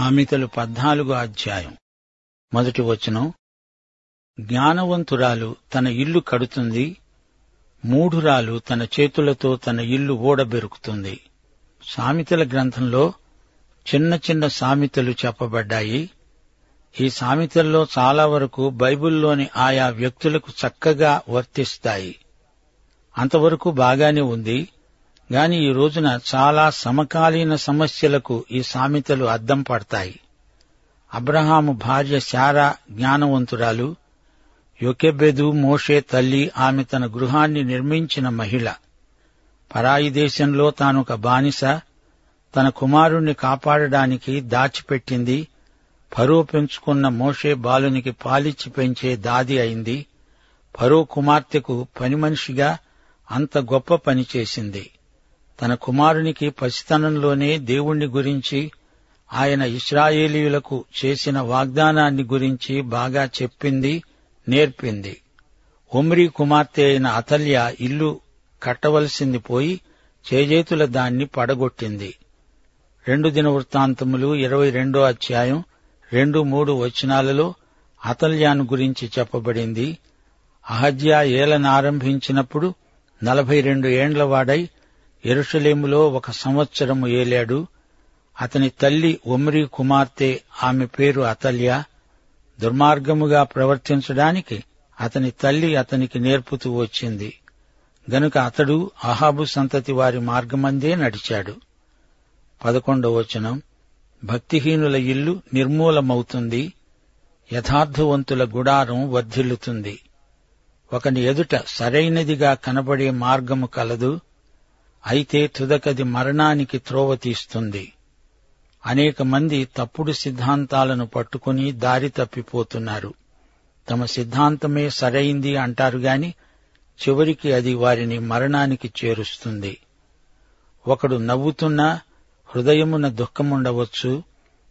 సామెతలు పద్నాలుగో అధ్యాయం. మొదటి వచనం జ్ఞానవంతురాలు తన ఇల్లు కడుతుంది మూఢురాలు తన చేతులతో తన ఇల్లు ఓడబెరుకుతుంది. సామెతల గ్రంథంలో చిన్న చిన్న సామెతలు చెప్పబడ్డాయి. ఈ సామెతల్లో చాలా వరకు బైబిల్లోని ఆయా వ్యక్తులకు చక్కగా వర్తిస్తాయి. అంతవరకు బాగానే ఉంది. గాని ఈ రోజున చాలా సమకాలీన సమస్యలకు ఈ సామెతలు అద్దం పడతాయి. అబ్రహాము భార్య శారా జ్ఞానవంతురాలు యొకెబెదు మోషే తల్లి ఆమె తన గృహాన్ని నిర్మించిన మహిళ. పరాయి దేశంలో తానొక బానిస తన కుమారుణ్ణి కాపాడడానికి దాచిపెట్టింది ఫరో పెంచుకున్న మోషే బాలునికి పాలిచ్చి పెంచే దాది అయింది ఫరో కుమార్తెకు పనిమనిషిగా అంత గొప్ప పని చేసింది. తన కుమారునికి పసితనంలోనే దేవుణ్ణి గురించి ఆయన ఇస్రాయేలీయులకు చేసిన వాగ్దానాన్ని గురించి బాగా చెప్పింది నేర్పింది. ఒమ్రీ కుమార్తె అయిన అతల్య ఇల్లు కట్టవలసింది పోయి చేజేతుల దాన్ని పడగొట్టింది. రెండు దిన వృత్తాంతములు ఇరవై రెండో అధ్యాయం రెండు మూడు వచనాలలో అతల్యాను గురించి చెప్పబడింది. అహజ్యా ఏలనారంభించినప్పుడు నలభై రెండు ఏండ్లవాడై ఎరుషలేములో ఒక సంవత్సరము ఏలాడు అతని తల్లి ఒమ్రీ కుమార్తె ఆమె పేరు అతల్య. దుర్మార్గముగా ప్రవర్తించడానికి అతని తల్లి అతనికి నేర్పుతూ వచ్చింది. గనుక అతడు అహాబు సంతతి వారి మార్గమందే నడిచాడు. పదకొండవ వచనం. భక్తిహీనుల ఇల్లు నిర్మూలమవుతుంది. యథార్థవంతుల గుడారం వర్ధిల్లుతుంది. ఒకని ఎదుట సరైనదిగా కనబడే మార్గము కలదు. అయితే తుదకది మరణానికి త్రోవ తీస్తుంది. అనేక మంది తప్పుడు సిద్ధాంతాలను పట్టుకుని దారి తప్పిపోతున్నారు. తమ సిద్ధాంతమే సరైంది అంటారు గాని చివరికి అది వారిని మరణానికి చేరుస్తుంది. ఒకడు నవ్వుతున్నా హృదయమున దుఃఖముండవచ్చు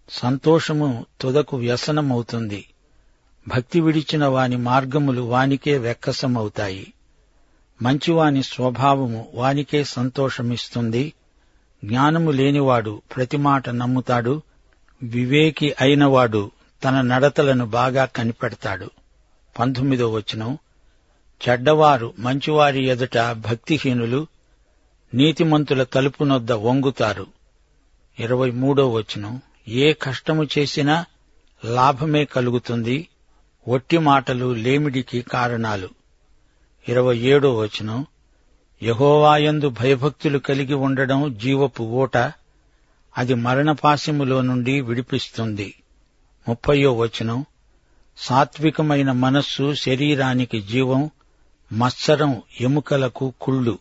సంతోషము తుదకు వ్యసనమవుతుంది. భక్తి విడిచిన వాని మార్గములు వానికే వెక్కసమవుతాయి మంచివాని స్వభావము వానికే సంతోషమిస్తుంది. జ్ఞానము లేనివాడు ప్రతి మాట నమ్ముతాడు. వివేకి అయినవాడు తన నడతలను బాగా కనిపెడతాడు. పంతొమ్మిదో వచనం. చెడ్డవారు మంచివారి ఎదుట భక్తిహీనులు నీతిమంతుల తలుపునొద్ద వంగుతారు. ఇరవై మూడో వచనం. ఏ కష్టము చేసినా లాభమే కలుగుతుంది. ఒట్టి మాటలు లేమిడికి కారణాలు. ఇరవై ఏడో వచనం. యహోవాయందు భయభక్తులు కలిగి ఉండడం జీవపు ఊట అది మరణపాశములో నుండి విడిపిస్తుంది. ముప్పయో వచనం. సాత్వికమైన మనస్సు శరీరానికి జీవం మత్సరం ఎముకలకు కుళ్ళు.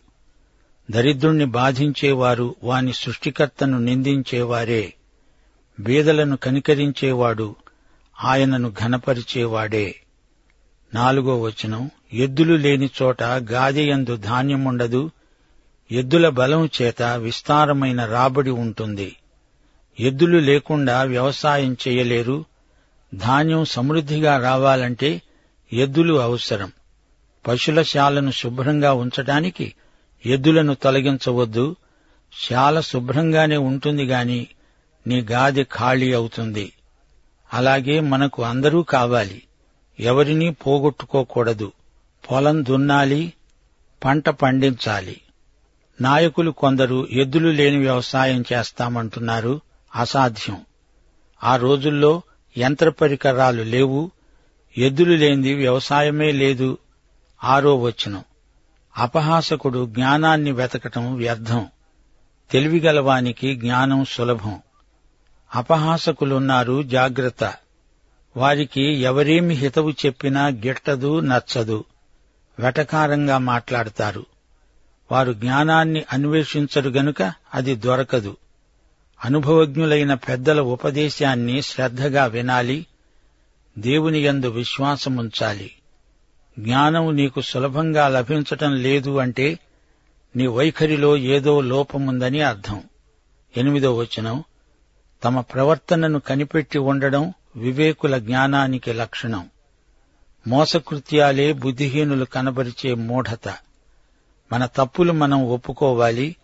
దరిద్రుణ్ణి బాధించేవారు వాని సృష్టికర్తను నిందించేవారే. బీదలను కనికరించేవాడు ఆయనను ఘనపరిచేవాడే. నాలుగో వచనం. ఎద్దులు లేని చోట గాదెయందు ధాన్యముండదు. ఎద్దుల బలం చేత విస్తారమైన రాబడి ఉంటుంది. ఎద్దులు లేకుండా వ్యవసాయం చేయలేరు. ధాన్యం సమృద్ధిగా రావాలంటే ఎద్దులు అవసరం. పశుల శాలను శుభ్రంగా ఉంచటానికి ఎద్దులను తొలగించవద్దు. శాల శుభ్రంగానే ఉంటుంది గాని నీ గాది ఖాళీ అవుతుంది. అలాగే మనకు అందరూ కావాలి. ఎవరినీ పోగొట్టుకోకూడదు. పొలం దున్నాలి పంట పండించాలి. నాయకులు కొందరు ఎద్దులు లేని వ్యవసాయం చేస్తామంటున్నారు. అసాధ్యం. ఆ రోజుల్లో యంత్ర పరికరాలు లేవు ఎద్దులు లేనిది వ్యవసాయమే లేదు ఆరో వచనం. అపహాసకుడు జ్ఞానాన్ని వెతకటం వ్యర్థం. తెలివిగలవానికి జ్ఞానం సులభం. అపహాసకులున్నారు జాగ్రత్త. వారికి ఎవరేమి హితవు చెప్పినా గిట్టదు నచ్చదు. వెటకారంగా మాట్లాడతారు. వారు జ్ఞానాన్ని అన్వేషించరు గనుక అది దొరకదు. అనుభవజ్ఞులైన పెద్దల ఉపదేశాన్ని శ్రద్ధగా వినాలి. దేవుని యందు విశ్వాసముంచాలి జ్ఞానం నీకు సులభంగా లభించటం లేదు అంటే నీ వైఖరిలో ఏదో లోపముందని అర్థం. ఎనిమిదో వచనం. తమ ప్రవర్తనను కనిపెట్టి ఉండడం వివేకుల జ్ఞానానికి లక్షణం. మోసకృత్యాలే బుద్ధిహీనులు కనబరిచే మూఢత. మన తప్పులు మనం ఒప్పుకోవాలి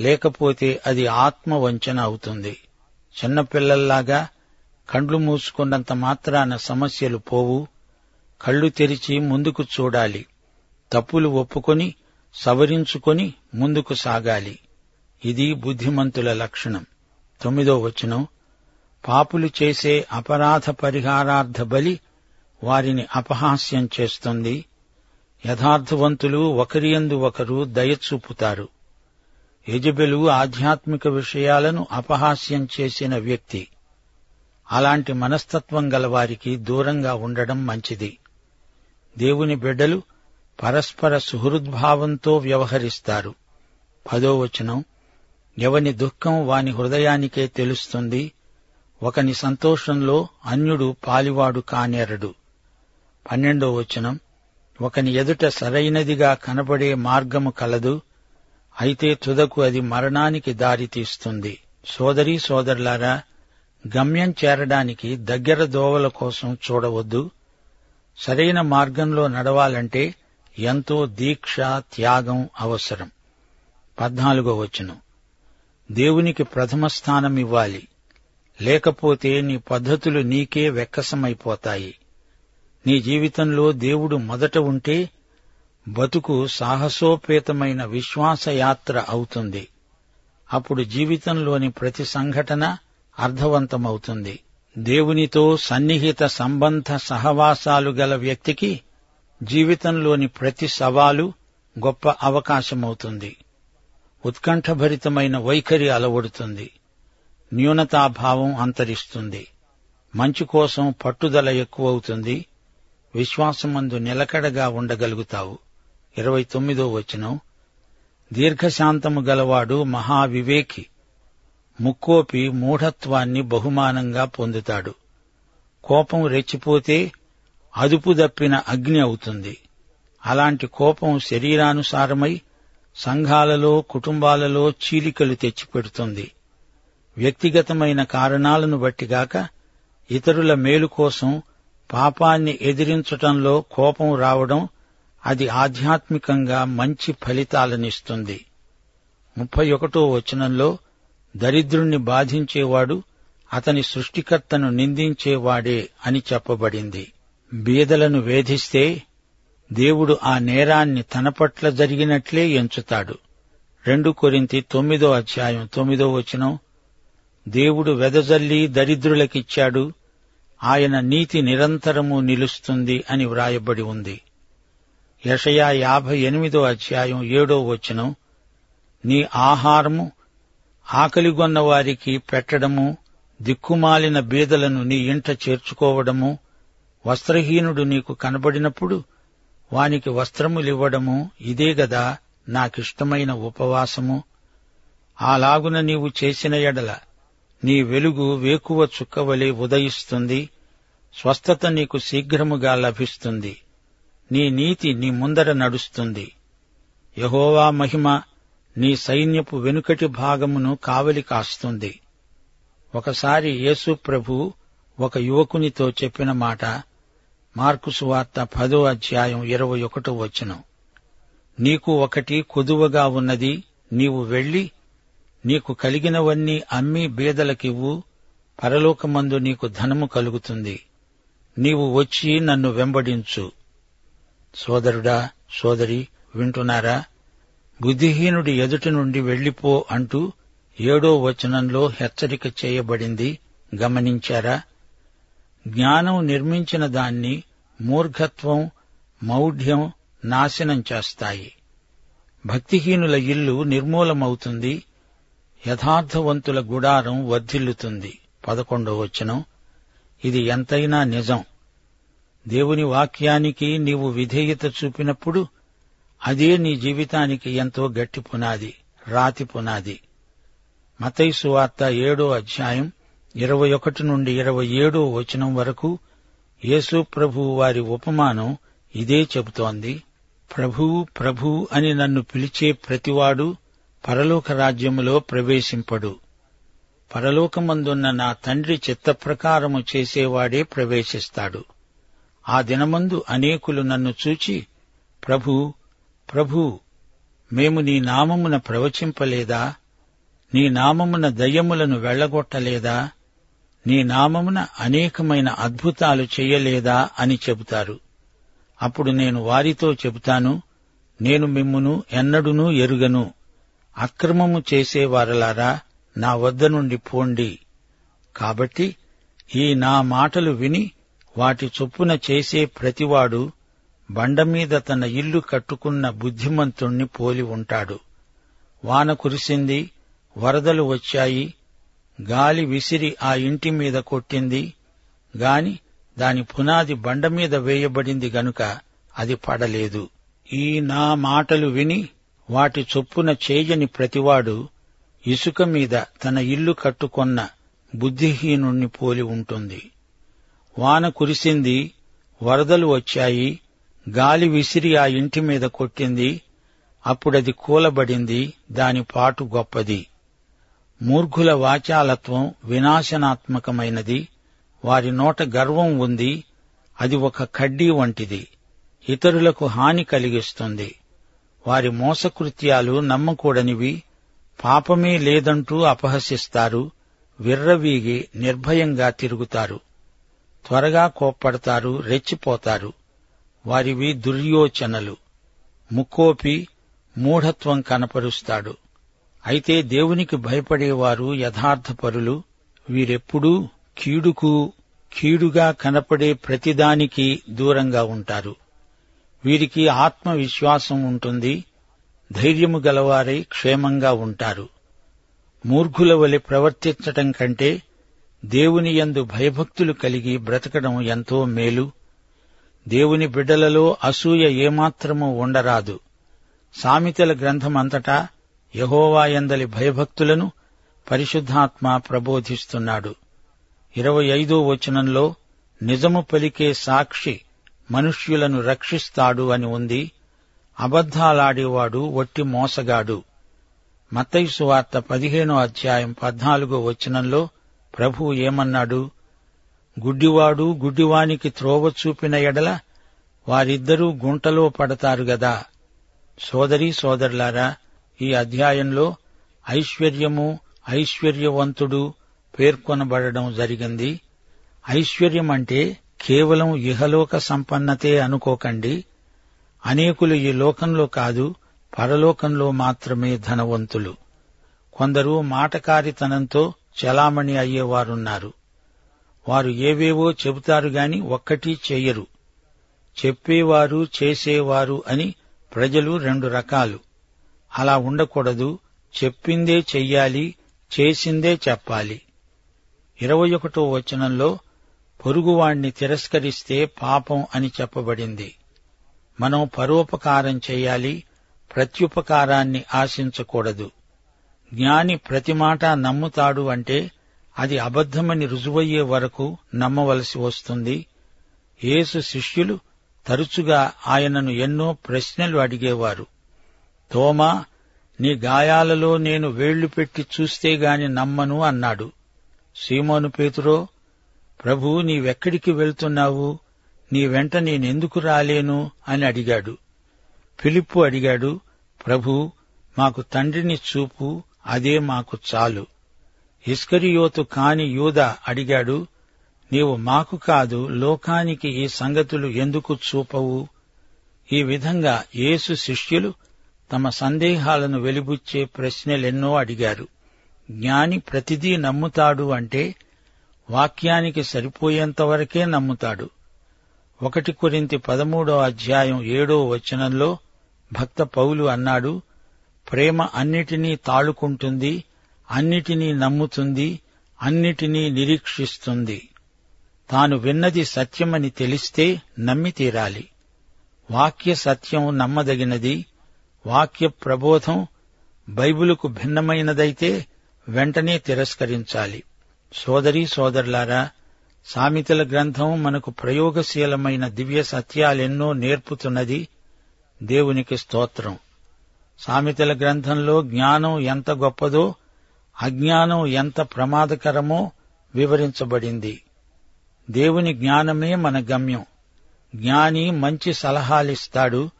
లేకపోతే అది ఆత్మ వంచన అవుతుంది. చిన్నపిల్లల్లాగా కండ్లు మూసుకున్నంత మాత్రాన సమస్యలు పోవు కళ్ళు తెరిచి ముందుకు చూడాలి తప్పులు ఒప్పుకొని సవరించుకొని ముందుకు సాగాలి. ఇది బుద్ధిమంతుల లక్షణం. తొమ్మిదో వచనం పాపులు చేసే అపరాధ పరిహారార్థ బలి వారిని అపహాస్యం చేస్తుంది. యథార్థవంతులు ఒకరియందు ఒకరు దయచూపుతారు యజబెలు ఆధ్యాత్మిక విషయాలను అపహాస్యం చేసిన వ్యక్తి. అలాంటి మనస్తత్వం గలవారికి దూరంగా ఉండడం మంచిది. దేవుని బిడ్డలు పరస్పర సుహృద్భావంతో వ్యవహరిస్తారు. పదోవచనం ఎవని దుఃఖం వాని హృదయానికే తెలుస్తుంది. ఒకని సంతోషంలో అన్యుడు పాలివాడు కానేరడు. పన్నెండో వచనం. ఒకని ఎదుట సరైనదిగా కనబడే మార్గము కలదు. అయితే తుదకు అది మరణానికి దారితీస్తుంది సోదరీ సోదరులారా గమ్యం చేరడానికి దగ్గర దోవల కోసం చూడవద్దు. సరైన మార్గంలో నడవాలంటే ఎంతో దీక్ష త్యాగం అవసరం. పద్నాలుగో వచనం. దేవునికి ప్రథమ స్థానం ఇవ్వాలి. లేకపోతే నీ పద్ధతులు నీకే వెక్కసమైపోతాయి. నీ జీవితంలో దేవుడు మొదట ఉంటే బతుకు సాహసోపేతమైన విశ్వాసయాత్ర అవుతుంది. అప్పుడు జీవితంలోని ప్రతి సంఘటన అర్థవంతమవుతుంది. దేవునితో సన్నిహిత సంబంధ సహవాసాలు గల వ్యక్తికి జీవితంలోని ప్రతి సవాలు గొప్ప అవకాశమవుతుంది. ఉత్కంఠభరితమైన వైఖరి అలవడుతుంది. న్యూనతాభావం అంతరిస్తుంది. మంచి కోసం పట్టుదల ఎక్కువవుతుంది. విశ్వాసమందు నిలకడగా ఉండగలుగుతావు. ఇరవై తొమ్మిదో వచనం. దీర్ఘశాంతము గలవాడు మహావివేకి ముక్కోపి మూఢత్వాన్ని బహుమానంగా పొందుతాడు. కోపం రెచ్చిపోతే అదుపు దప్పిన అగ్ని అవుతుంది. అలాంటి కోపం శరీరానుసారమై సంఘాలలో కుటుంబాలలో చీలికలు తెచ్చిపెడుతుంది. వ్యక్తిగతమైన కారణాలను బట్టిగాక ఇతరుల మేలు కోసం పాపాన్ని ఎదిరించటంలో కోపం రావడం అది ఆధ్యాత్మికంగా మంచి ఫలితాలనిస్తుంది. ముప్పై ఒకటో వచనంలో దరిద్రుణ్ణి బాధించేవాడు అతని సృష్టికర్తను నిందించేవాడే అని చెప్పబడింది. బీదలను వేధిస్తే దేవుడు ఆ నేరాన్ని తన పట్ల జరిగినట్లే ఎంచుతాడు. రెండు కొరింతి తొమ్మిదో అధ్యాయం తొమ్మిదో వచనం దేవుడు వెదజల్లి దరిద్రులకిచ్చాడు ఆయన నీతి నిరంతరము నిలుస్తుంది అని వ్రాయబడి ఉంది. యషయా యాభై ఎనిమిదో అధ్యాయం ఏడో వచనం నీ ఆహారము ఆకలిగొన్న వారికి పెట్టడము దిక్కుమాలిన బీదలను నీ ఇంట చేర్చుకోవడము వస్త్రహీనుడు నీకు కనబడినప్పుడు వానికి వస్త్రములివ్వడము ఇదే గదా నాకిష్టమైన ఉపవాసము. అలాగున నీవు చేసిన ఎడల నీ వెలుగు వేకువ చుక్కవలే ఉదయిస్తుంది స్వస్థత నీకు శీఘ్రముగా లభిస్తుంది నీ నీతి నీ ముందర నడుస్తుంది. యహోవా మహిమ నీ సైన్యపు వెనుకటి భాగమును కావలి కాస్తుంది. ఒకసారి యేసు ప్రభు ఒక యువకునితో చెప్పిన మాట మార్కు సువార్త పదో అధ్యాయం ఇరవై ఒకటో వచనం. నీకు ఒకటి కొదువగా ఉన్నది నీవు వెళ్ళి నీకు కలిగినవన్నీ అమ్మి బీదలకివ్వు పరలోకమందు నీకు ధనము కలుగుతుంది. నీవు వచ్చి నన్ను వెంబడించు. సోదరుడా సోదరి వింటున్నారా? బుద్ధిహీనుడి ఎదుటి నుండి వెళ్ళిపో అంటూ ఏడో వచనంలో హెచ్చరిక చేయబడింది. గమనించారా? జ్ఞానం నిర్మించిన దాన్ని మూర్ఘత్వం మౌఢ్యం నాశనం చేస్తాయి. భక్తిహీనుల ఇల్లు నిర్మూలమవుతుంది. యథార్థవంతుల గుడారం వర్ధిల్లుతుంది. పదకొండో వచనం. ఇది ఎంతైనా నిజం. దేవుని వాక్యానికి నీవు విధేయత చూపినప్పుడు అదే నీ జీవితానికి ఎంతో గట్టి పునాది రాతి పునాది. మతైసు వార్త ఏడో అధ్యాయం ఇరవై ఒకటి నుండి ఇరవై ఏడో వచనం వరకు యేసు ప్రభు వారి ఉపమానం ఇదే చెబుతోంది. ప్రభు ప్రభు అని నన్ను పిలిచే ప్రతివాడు పరలోక రాజ్యములో ప్రవేశింపడు. పరలోకమందున్న నా తండ్రి చిత్తప్రకారము చేసేవాడే ప్రవేశిస్తాడు. ఆ దినమందు అనేకులు నన్ను చూచి ప్రభు ప్రభు మేము నీ నామమున ప్రవచింపలేదా? నీ నామమున దయ్యములను వెళ్ళగొట్టలేదా నీ నామమున అనేకమైన అద్భుతాలు చెయ్యలేదా అని చెబుతారు. అప్పుడు నేను వారితో చెబుతాను నేను మిమ్మును ఎన్నడునూ ఎరుగను. అక్రమము చేసేవారలారా నా వద్ద నుండి పోండి. కాబట్టి ఈ నా మాటలు విని వాటి చొప్పున చేసే ప్రతివాడు బండమీద తన ఇల్లు కట్టుకున్న బుద్ధిమంతుణ్ణి పోలి ఉంటాడు. వాన కురిసింది వరదలు వచ్చాయి గాలి విసిరి ఆ ఇంటి మీద కొట్టింది గాని దాని పునాది బండ మీద వేయబడింది గనుక అది పడలేదు. ఈ నా మాటలు విని వాటి చొప్పున చేయని ప్రతివాడు ఇసుక మీద తన ఇల్లు కట్టుకొన్న బుద్ధిహీనుణ్ణి పోలి ఉంటుంది. వాన కురిసింది వరదలు వచ్చాయి గాలి విసిరి ఆ ఇంటి మీద కొట్టింది అప్పుడది కూలబడింది దాని పాటు గొప్పది. మూర్ఘుల వాచాలత్వం వినాశనాత్మకమైనది వారి నోట గర్వం ఉంది అది ఒక కడ్డీ వంటిది ఇతరులకు హాని కలిగిస్తుంది. వారి మోసకృత్యాలు నమ్మకూడనివి పాపమే లేదంటూ అపహసిస్తారు విర్రవీగి నిర్భయంగా తిరుగుతారు. త్వరగా కోప్పడతారు రెచ్చిపోతారు. వారివి దుర్యోచనలు. ముక్కోపి మూఢత్వం కనపరుస్తాడు. అయితే దేవునికి భయపడేవారు యథార్థపరులు వీరెప్పుడూ కీడుకు కీడుగా కనపడే ప్రతిదానికి దూరంగా ఉంటారు. వీరికి ఆత్మవిశ్వాసం ఉంటుంది. ధైర్యము గలవారై క్షేమంగా ఉంటారు. మూర్ఖుల వలె ప్రవర్తించటం కంటే దేవుని యందు భయభక్తులు కలిగి బ్రతకడం ఎంతో మేలు. దేవుని బిడ్డలలో అసూయ ఏమాత్రమూ ఉండరాదు. సామెతల గ్రంథమంతటా యహోవాయందలి భయభక్తులను పరిశుద్ధాత్మ ప్రబోధిస్తున్నాడు. ఇరవై ఐదో వచనంలో నిజము పలికే సాక్షి మనుష్యులను రక్షిస్తాడు అని ఉంది. అబద్ధాలాడేవాడు వట్టి మోసగాడు. మత్తైసు వార్త పదిహేనో అధ్యాయం పద్నాలుగో వచనంలో ప్రభు ఏమన్నాడు? గుడ్డివాడు గుడ్డివానికి త్రోవ చూపిన ఎడల వారిద్దరూ గుంటలో పడతారు గదా. సోదరీ సోదరులారా ఈ అధ్యాయంలో ఐశ్వర్యము ఐశ్వర్యవంతుడు పేర్కొనబడడం జరిగింది. ఐశ్వర్యం అంటే కేవలం ఇహలోక సంపన్నతే అనుకోకండి. అనేకులు ఈ లోకంలో కాదు పరలోకంలో మాత్రమే ధనవంతులు. కొందరు మాటకారితనంతో చలామణి అయ్యేవారున్నారు. వారు ఏవేవో చెబుతారు గాని ఒక్కటీ చెయ్యరు చెప్పేవారు చేసేవారు అని ప్రజలు రెండు రకాలు. అలా ఉండకూడదు చెప్పిందే చెయ్యాలి చేసిందే చెప్పాలి. ఇరవై ఒకటో వచనంలో పొరుగువాణ్ణి తిరస్కరిస్తే పాపం అని చెప్పబడింది. మనం పరోపకారం చేయాలి ప్రత్యుపకారాన్ని ఆశించకూడదు. జ్ఞాని ప్రతి మాట నమ్ముతాడు అంటే అది అబద్ధమని రుజువయ్యే వరకు నమ్మవలసి వస్తుంది. యేసు శిష్యులు తరచుగా ఆయనను ఎన్నో ప్రశ్నలు అడిగేవారు. తోమా నీ గాయాలలో నేను వేళ్ళు పెట్టి చూస్తే గాని నమ్మను అన్నాడు. సీమోను పేతురో ప్రభు నీవెక్కడికి వెళ్తున్నావు? నీ వెంట నేనెందుకు రాలేను? అని అడిగాడు. ఫిలిప్పు అడిగాడు ప్రభు మాకు తండ్రిని చూపు అదే మాకు చాలు. ఇస్కరియోతు కాని యూద అడిగాడు నీవు మాకు కాదు లోకానికి ఈ సంగతులు ఎందుకు చూపవు? ఈ విధంగా యేసు శిష్యులు తమ సందేహాలను వెలిబుచ్చే ప్రశ్నలెన్నో అడిగారు. జ్ఞాని ప్రతిదీ నమ్ముతాడు అంటే వాక్యానికి సరిపోయేంతవరకే నమ్ముతాడు. ఒకటి కొరింతి పదమూడో అధ్యాయం ఏడో వచనంలో భక్త పౌలు అన్నాడు ప్రేమ అన్నిటినీ తాళుకుంటుంది అన్నిటినీ నమ్ముతుంది అన్నిటినీ నిరీక్షిస్తుంది. తాను విన్నది సత్యమని తెలిస్తే నమ్మి తీరాలి. వాక్య సత్యం నమ్మదగినది వాక్య ప్రబోధం బైబిలుకు భిన్నమైనదైతే వెంటనే తిరస్కరించాలి. సోదరి సోదరులారా సామెతల గ్రంథం మనకు ప్రయోగశీలమైన దివ్య సత్యాలెన్నో నేర్పుతున్నది దేవునికి స్తోత్రం. సామెతల గ్రంథంలో జ్ఞానం ఎంత గొప్పదో అజ్ఞానం ఎంత ప్రమాదకరమో వివరించబడింది. దేవుని జ్ఞానమే మన గమ్యం. జ్ఞాని మంచి సలహాలిస్తాడు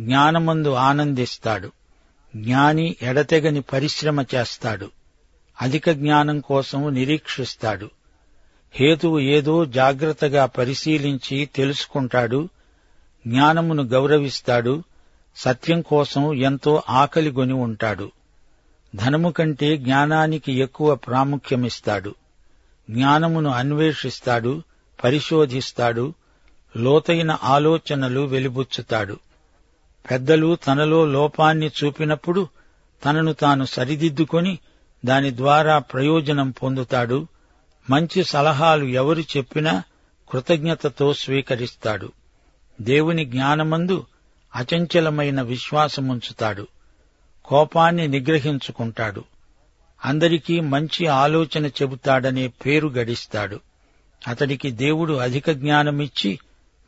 జ్ఞానమందు ఆనందిస్తాడు. జ్ఞాని ఎడతెగని పరిశ్రమ చేస్తాడు. అధిక జ్ఞానం కోసం నిరీక్షిస్తాడు. హేతువు ఏదో జాగ్రత్తగా పరిశీలించి తెలుసుకుంటాడు జ్ఞానమును గౌరవిస్తాడు సత్యం కోసం ఎంతో ఆకలిగొని ఉంటాడు. ధనము కంటే జ్ఞానానికి ఎక్కువ ప్రాముఖ్యమిస్తాడు. జ్ఞానమును అన్వేషిస్తాడు పరిశోధిస్తాడు లోతైన ఆలోచనలు వెలిబుచ్చుతాడు. పెద్దలు తనలో లోపాన్ని చూపినప్పుడు తనను తాను సరిదిద్దుకొని దాని ద్వారా ప్రయోజనం పొందుతాడు. మంచి సలహాలు ఎవరు చెప్పినా కృతజ్ఞతతో స్వీకరిస్తాడు. దేవుని జ్ఞానమందు అచంచలమైన విశ్వాసముంచుతాడు. కోపాన్ని నిగ్రహించుకుంటాడు. అందరికీ మంచి ఆలోచన చెబుతాడనే పేరు గడిస్తాడు. అతడికి దేవుడు అధిక జ్ఞానమిచ్చి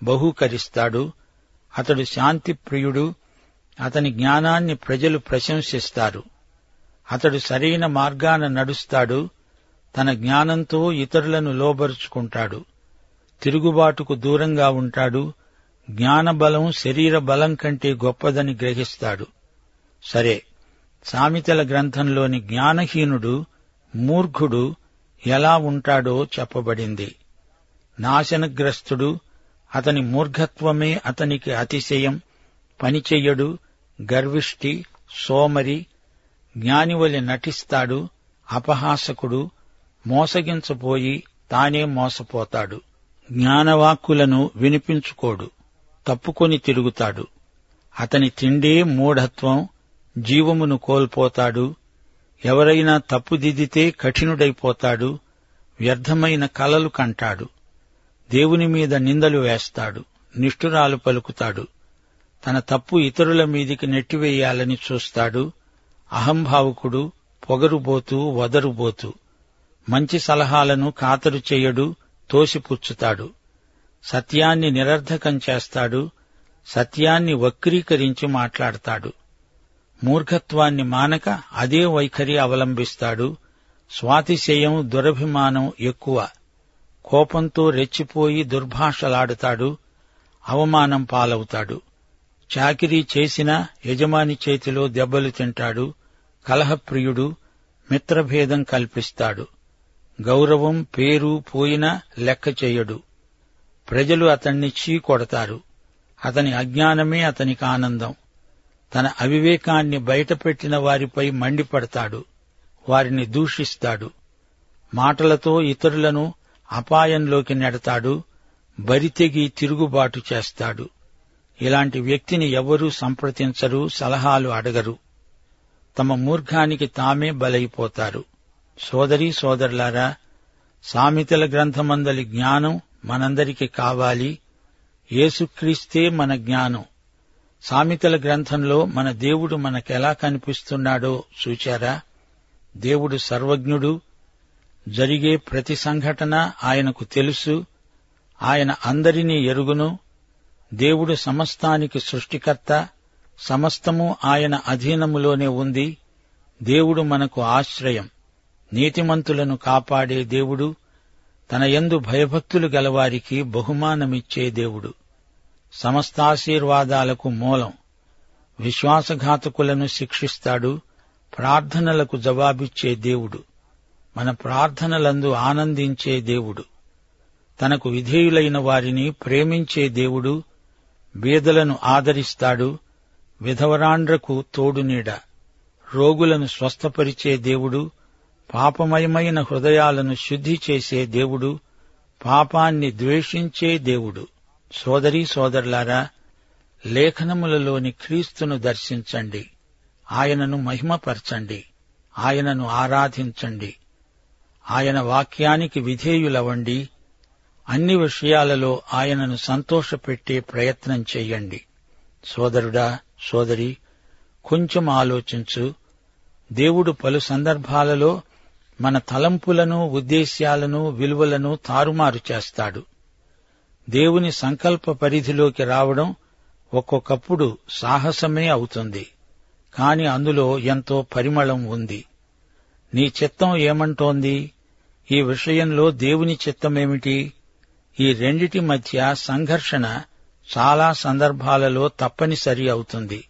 బహూకరిస్తాడు. అతడు శాంతి ప్రియుడు అతని జ్ఞానాన్ని ప్రజలు ప్రశంసిస్తారు. అతడు సరైన మార్గాన నడుస్తాడు తన జ్ఞానంతో ఇతరులను లోబరుచుకుంటాడు తిరుగుబాటుకు దూరంగా ఉంటాడు జ్ఞానబలం శరీర బలం కంటే గొప్పదని గ్రహిస్తాడు. సరే సామెతల గ్రంథంలోని జ్ఞానహీనుడు మూర్ఖుడు ఎలా ఉంటాడో చెప్పబడింది. నాశనగ్రస్తుడు అతని మూర్ఘత్వమే అతనికి అతిశయం పనిచెయ్యడు గర్విష్టి సోమరి జ్ఞానివలి నటిస్తాడు అపహాసకుడు మోసగించబోయి తానే మోసపోతాడు. జ్ఞానవాక్కులను వినిపించుకోడు తప్పుకొని తిరుగుతాడు. అతని తిండే మూఢత్వం జీవమును కోల్పోతాడు ఎవరైనా తప్పుదిద్దితే కఠినుడైపోతాడు వ్యర్థమైన కలలు కంటాడు. దేవుని మీద నిందలు వేస్తాడు నిష్ఠురాలు పలుకుతాడు. తన తప్పు ఇతరుల మీదికి నెట్టివేయాలని చూస్తాడు అహంభావుకుడు పొగరుబోతూ వదరుబోతూ మంచి సలహాలను ఖాతరు చేయడు తోసిపుచ్చుతాడు. సత్యాన్ని నిరర్ధకం చేస్తాడు సత్యాన్ని వక్రీకరించి మాట్లాడతాడు. మూర్ఖత్వాన్ని మానక అదే వైఖరి అవలంబిస్తాడు. స్వాతిశయం దురభిమానం ఎక్కువ. కోపంతో రెచ్చిపోయి దుర్భాషలాడుతాడు అవమానం పాలవుతాడు. చాకిరీ చేసినా యజమాని చేతిలో దెబ్బలు తింటాడు కలహప్రియుడు మిత్రభేదం కల్పిస్తాడు గౌరవం పేరు పోయినా లెక్క చెయ్యడు ప్రజలు అతన్ని చీకొడతారు అతని అజ్ఞానమే అతనికి ఆనందం. తన అవివేకాన్ని బయటపెట్టిన వారిపై మండిపడతాడు. వారిని దూషిస్తాడు. మాటలతో ఇతరులను అపాయంలోకి నెడతాడు. బరితెగి తిరుగుబాటు చేస్తాడు. ఇలాంటి వ్యక్తిని ఎవరూ సంప్రదించరు సలహాలు అడగరు. తమ మూర్ఖానికి తామే బలైపోతారు. సోదరీ సోదరులారా సామెతల గ్రంథమందలి జ్ఞానం మనందరికి కావాలి. యేసుక్రీస్తే మన జ్ఞానం. సామెతల గ్రంథంలో మన దేవుడు మనకెలా కనిపిస్తున్నాడో చూచారా? దేవుడు సర్వజ్ఞుడు. జరిగే ప్రతి సంఘటన ఆయనకు తెలుసు. ఆయన అందరినీ ఎరుగును. దేవుడు సమస్తానికి సృష్టికర్త సమస్తము ఆయన అధీనములోనే ఉంది. దేవుడు మనకు ఆశ్రయం. నీతిమంతులను కాపాడే దేవుడు తన యందు భయభక్తులు గలవారికి బహుమానమిచ్చే దేవుడు. సమస్తాశీర్వాదాలకు మూలం. విశ్వాసఘాతకులను శిక్షిస్తాడు ప్రార్థనలకు జవాబిచ్చే దేవుడు. మన ప్రార్థనలందు ఆనందించే దేవుడు. తనకు విధేయులైన వారిని ప్రేమించే దేవుడు బీదలను ఆదరిస్తాడు విధవరాండ్రకు తోడునీడ రోగులను స్వస్థపరిచే దేవుడు పాపమయమైన హృదయాలను శుద్ధి చేసే దేవుడు పాపాన్ని ద్వేషించే దేవుడు. సోదరీ సోదరులారా లేఖనములలోని క్రీస్తును దర్శించండి. ఆయనను మహిమపరచండి. ఆయనను ఆరాధించండి. ఆయన వాక్యానికి విధేయులవండి. అన్ని విషయాలలో ఆయనను సంతోషపెట్టే ప్రయత్నం చెయ్యండి సోదరుడా సోదరి కొంచెం ఆలోచించు. దేవుడు పలు సందర్భాలలో మన తలంపులను ఉద్దేశ్యాలను విలువలను తారుమారు చేస్తాడు. దేవుని సంకల్ప పరిధిలోకి రావడం ఒక్కొక్కప్పుడు సాహసమే అవుతుంది. కాని అందులో ఎంతో పరిమళం ఉంది. నీ చిత్తం ఏమంటోంది? ఈ విషయంలో దేవుని చిత్తమేమిటి? ఈ రెండిటి మధ్య సంఘర్షణ చాలా సందర్భాలలో తప్పనిసరి అవుతుంది.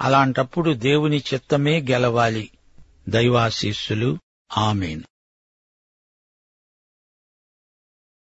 అలాంటప్పుడు దేవుని చిత్తమే గెలవాలి. దైవాశీస్సులు. ఆమెను.